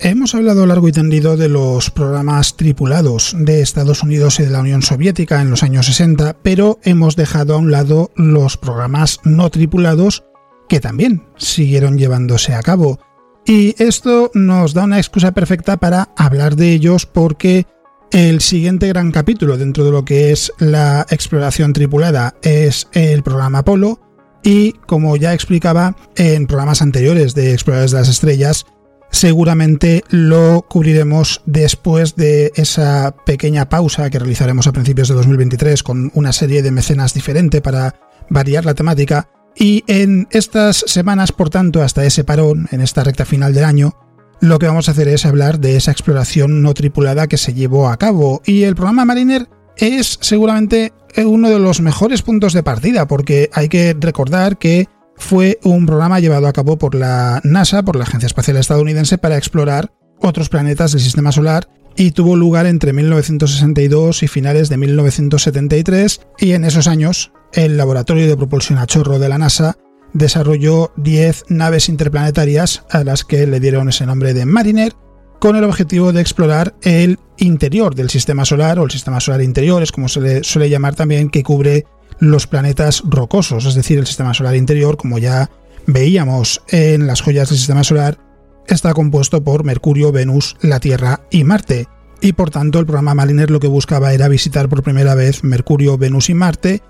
Hemos hablado largo y tendido de los programas tripulados de Estados Unidos y de la Unión Soviética en los años 60, pero hemos dejado a un lado los programas no tripulados que también siguieron llevándose a cabo. Y esto nos da una excusa perfecta para hablar de ellos porque el siguiente gran capítulo dentro de lo que es la exploración tripulada es el programa Apolo y como ya explicaba en programas anteriores de Exploradores de las Estrellas, seguramente lo cubriremos después de esa pequeña pausa que realizaremos a principios de 2023 con una serie de mecenas diferente para variar la temática. Y en estas semanas, por tanto, hasta ese parón, en esta recta final del año, lo que vamos a hacer es hablar de esa exploración no tripulada que se llevó a cabo. Y el programa Mariner es seguramente uno de los mejores puntos de partida, porque hay que recordar que fue un programa llevado a cabo por la NASA, por la Agencia Espacial Estadounidense, para explorar otros planetas del Sistema Solar y tuvo lugar entre 1962 y finales de 1973 y en esos años el Laboratorio de Propulsión a Chorro de la NASA desarrolló 10 naves interplanetarias a las que le dieron ese nombre de Mariner con el objetivo de explorar el interior del sistema solar o el sistema solar interior, es como se le suele llamar también, que cubre los planetas rocosos, es decir, el sistema solar interior, como ya veíamos en las joyas del sistema solar, está compuesto por Mercurio, Venus, la Tierra y Marte. Y por tanto el programa Mariner lo que buscaba era visitar por primera vez Mercurio, Venus y Marte.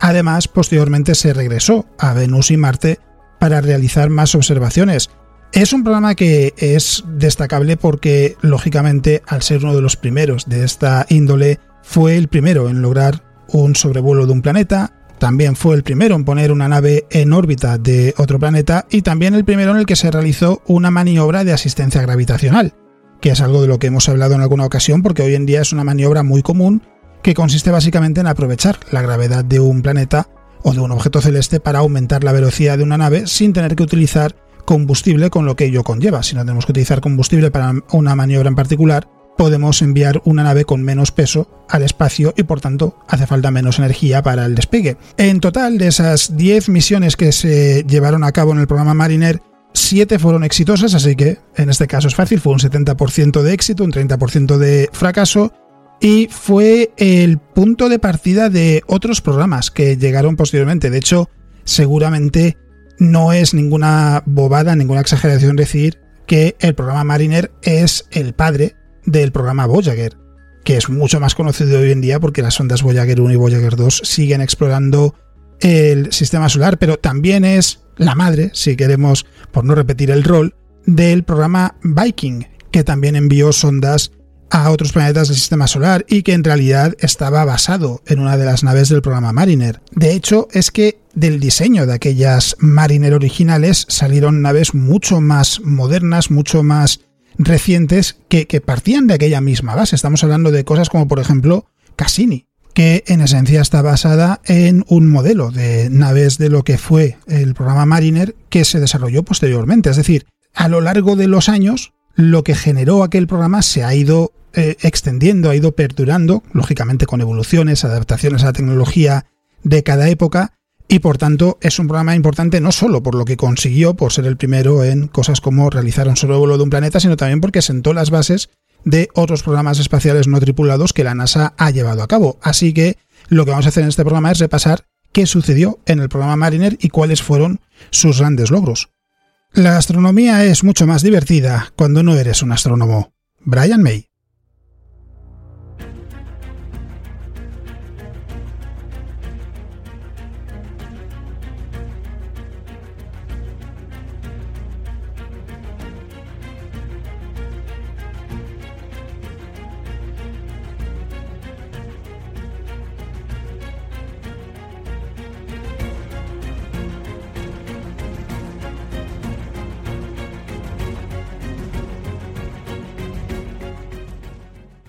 Además, posteriormente se regresó a Venus y Marte para realizar más observaciones. Es un programa que es destacable porque, lógicamente, al ser uno de los primeros de esta índole, fue el primero en lograr un sobrevuelo de un planeta, también fue el primero en poner una nave en órbita de otro planeta y también el primero en el que se realizó una maniobra de asistencia gravitacional, que es algo de lo que hemos hablado en alguna ocasión porque hoy en día es una maniobra muy común que consiste básicamente en aprovechar la gravedad de un planeta o de un objeto celeste para aumentar la velocidad de una nave sin tener que utilizar combustible con lo que ello conlleva. Si no tenemos que utilizar combustible para una maniobra en particular, podemos enviar una nave con menos peso al espacio y por tanto hace falta menos energía para el despegue. En total, de esas 10 misiones que se llevaron a cabo en el programa Mariner, 7 fueron exitosas, así que en este caso es fácil, fue un 70% de éxito, un 30% de fracaso y fue el punto de partida de otros programas que llegaron posteriormente. De hecho, seguramente no es ninguna bobada, ninguna exageración decir que el programa Mariner es el padre del programa Voyager, que es mucho más conocido hoy en día porque las ondas Voyager 1 y Voyager 2 siguen explorando el sistema solar, pero también es la madre, si queremos, por no repetir el rol, del programa Viking, que también envió sondas a otros planetas del sistema solar y que en realidad estaba basado en una de las naves del programa Mariner. De hecho, es que del diseño de aquellas Mariner originales salieron naves mucho más modernas, mucho más recientes que, partían de aquella misma base. Estamos hablando de cosas como, por ejemplo, Cassini, que en esencia está basada en un modelo de naves de lo que fue el programa Mariner que se desarrolló posteriormente. Es decir, a lo largo de los años, lo que generó aquel programa se ha ido eh, extendiendo, ha ido perdurando, lógicamente con evoluciones, adaptaciones a la tecnología de cada época, y por tanto es un programa importante no solo por lo que consiguió, por ser el primero en cosas como realizar un sobrevuelo de un planeta, sino también porque sentó las bases de otros programas espaciales no tripulados que la NASA ha llevado a cabo. Así que lo que vamos a hacer en este programa es repasar qué sucedió en el programa Mariner y cuáles fueron sus grandes logros. La astronomía es mucho más divertida cuando no eres un astrónomo. Brian May.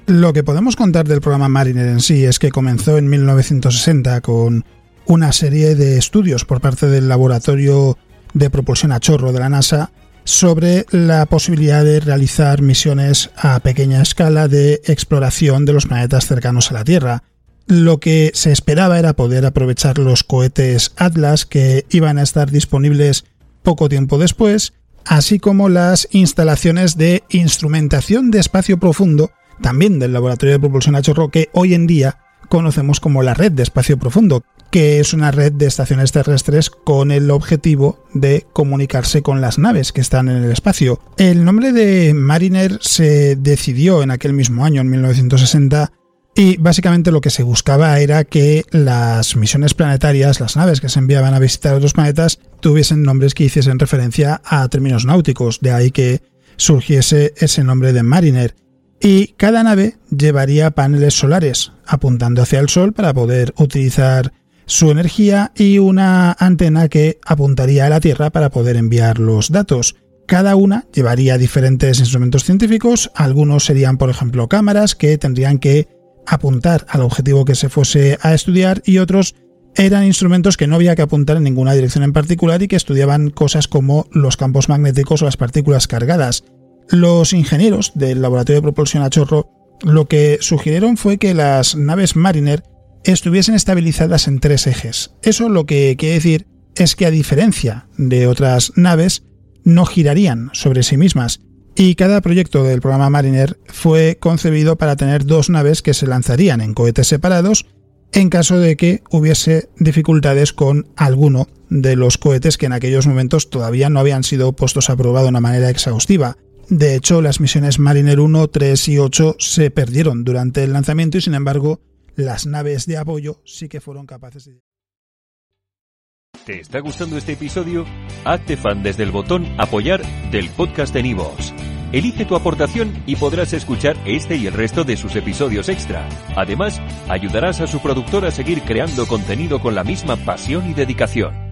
Lo que podemos contar del programa Mariner en sí es que comenzó en 1960 con una serie de estudios por parte del Laboratorio de Propulsión a Chorro de la NASA sobre la posibilidad de realizar misiones a pequeña escala de exploración de los planetas cercanos a la Tierra. Lo que se esperaba era poder aprovechar los cohetes Atlas que iban a estar disponibles poco tiempo después, así como las instalaciones de instrumentación de espacio profundo, también del Laboratorio de Propulsión a Chorro, que hoy en día conocemos como la red de espacio profundo, que es una red de estaciones terrestres con el objetivo de comunicarse con las naves que están en el espacio. El nombre de Mariner se decidió en aquel mismo año, en 1960, y básicamente lo que se buscaba era que las misiones planetarias, las naves que se enviaban a visitar otros planetas, tuviesen nombres que hiciesen referencia a términos náuticos, de ahí que surgiese ese nombre de Mariner y cada nave llevaría paneles solares apuntando hacia el Sol para poder utilizar su energía y una antena que apuntaría a la Tierra para poder enviar los datos. Cada una llevaría diferentes instrumentos científicos, algunos serían por ejemplo cámaras que tendrían que apuntar al objetivo que se fuese a estudiar y otros eran instrumentos que no había que apuntar en ninguna dirección en particular y que estudiaban cosas como los campos magnéticos o las partículas cargadas. Los ingenieros del laboratorio de propulsión a chorro lo que sugirieron fue que las naves Mariner estuviesen estabilizadas en tres ejes. Eso lo que quiere decir es que a diferencia de otras naves, no girarían sobre sí mismas, y cada proyecto del programa Mariner fue concebido para tener dos naves que se lanzarían en cohetes separados en caso de que hubiese dificultades con alguno de los cohetes que en aquellos momentos todavía no habían sido puestos a prueba de una manera exhaustiva. De hecho, las misiones Mariner 1, 3 y 8 se perdieron durante el lanzamiento y sin embargo las naves de apoyo sí que fueron capaces de... ¿Te está gustando este episodio? Hazte fan desde el botón apoyar del podcast de Nivos. Elige tu aportación y podrás escuchar este y el resto de sus episodios extra. Además, ayudarás a su productor a seguir creando contenido con la misma pasión y dedicación.